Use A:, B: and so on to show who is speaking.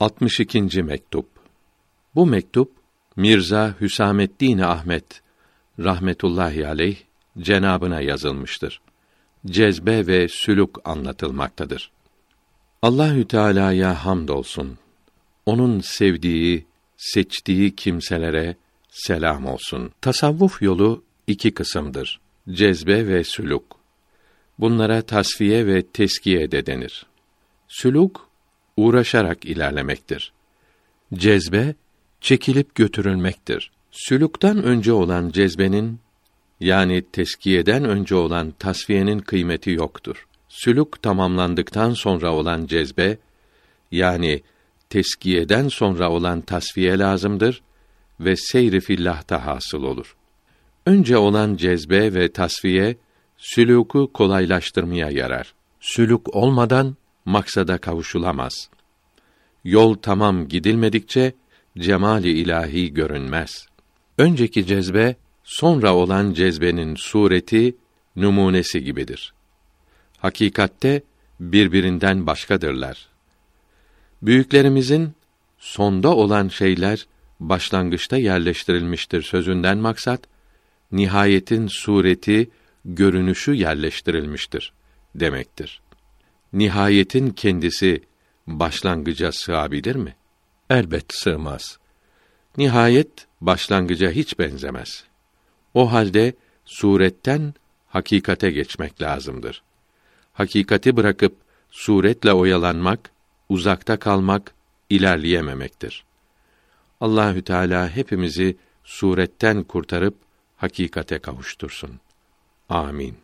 A: 62. mektup. Bu mektup Mirza Hüsamettin Ahmet rahmetullahi aleyh cenabına yazılmıştır. Cezbe ve sülük anlatılmaktadır. Allahü Teala'ya hamdolsun. Onun sevdiği, seçtiği kimselere selam olsun. Tasavvuf yolu iki kısımdır. Cezbe ve sülük. Bunlara tasfiye ve teskiye de denir. Sülük uğraşarak ilerlemektir. Cezbe çekilip götürülmektir. Sülükten önce olan cezbenin yani teskiyeden önce olan tasfiyenin kıymeti yoktur. Sülük tamamlandıktan sonra olan cezbe yani teskiyeden sonra olan tasfiye lazımdır ve seyri fillah'ta hasıl olur. Önce olan cezbe ve tasfiye sülûku kolaylaştırmaya yarar. Sülük olmadan maksada kavuşulamaz. Yol tamam gidilmedikçe cemali ilahi görünmez. Önceki cezbe sonra olan cezbenin sureti numunesi gibidir. Hakikatte birbirinden başkadırlar. Büyüklerimizin sonda olan şeyler başlangıçta yerleştirilmiştir sözünden maksat nihayetin sureti, görünüşü yerleştirilmiştir demektir. Nihayetin kendisi başlangıca sığabilir mi? Elbet sığmaz. Nihayet başlangıca hiç benzemez. O halde suretten hakikate geçmek lazımdır. Hakikati bırakıp suretle oyalanmak, uzakta kalmak ilerleyememektir. Allahü Teala hepimizi suretten kurtarıp hakikate kavuştursun. Amin.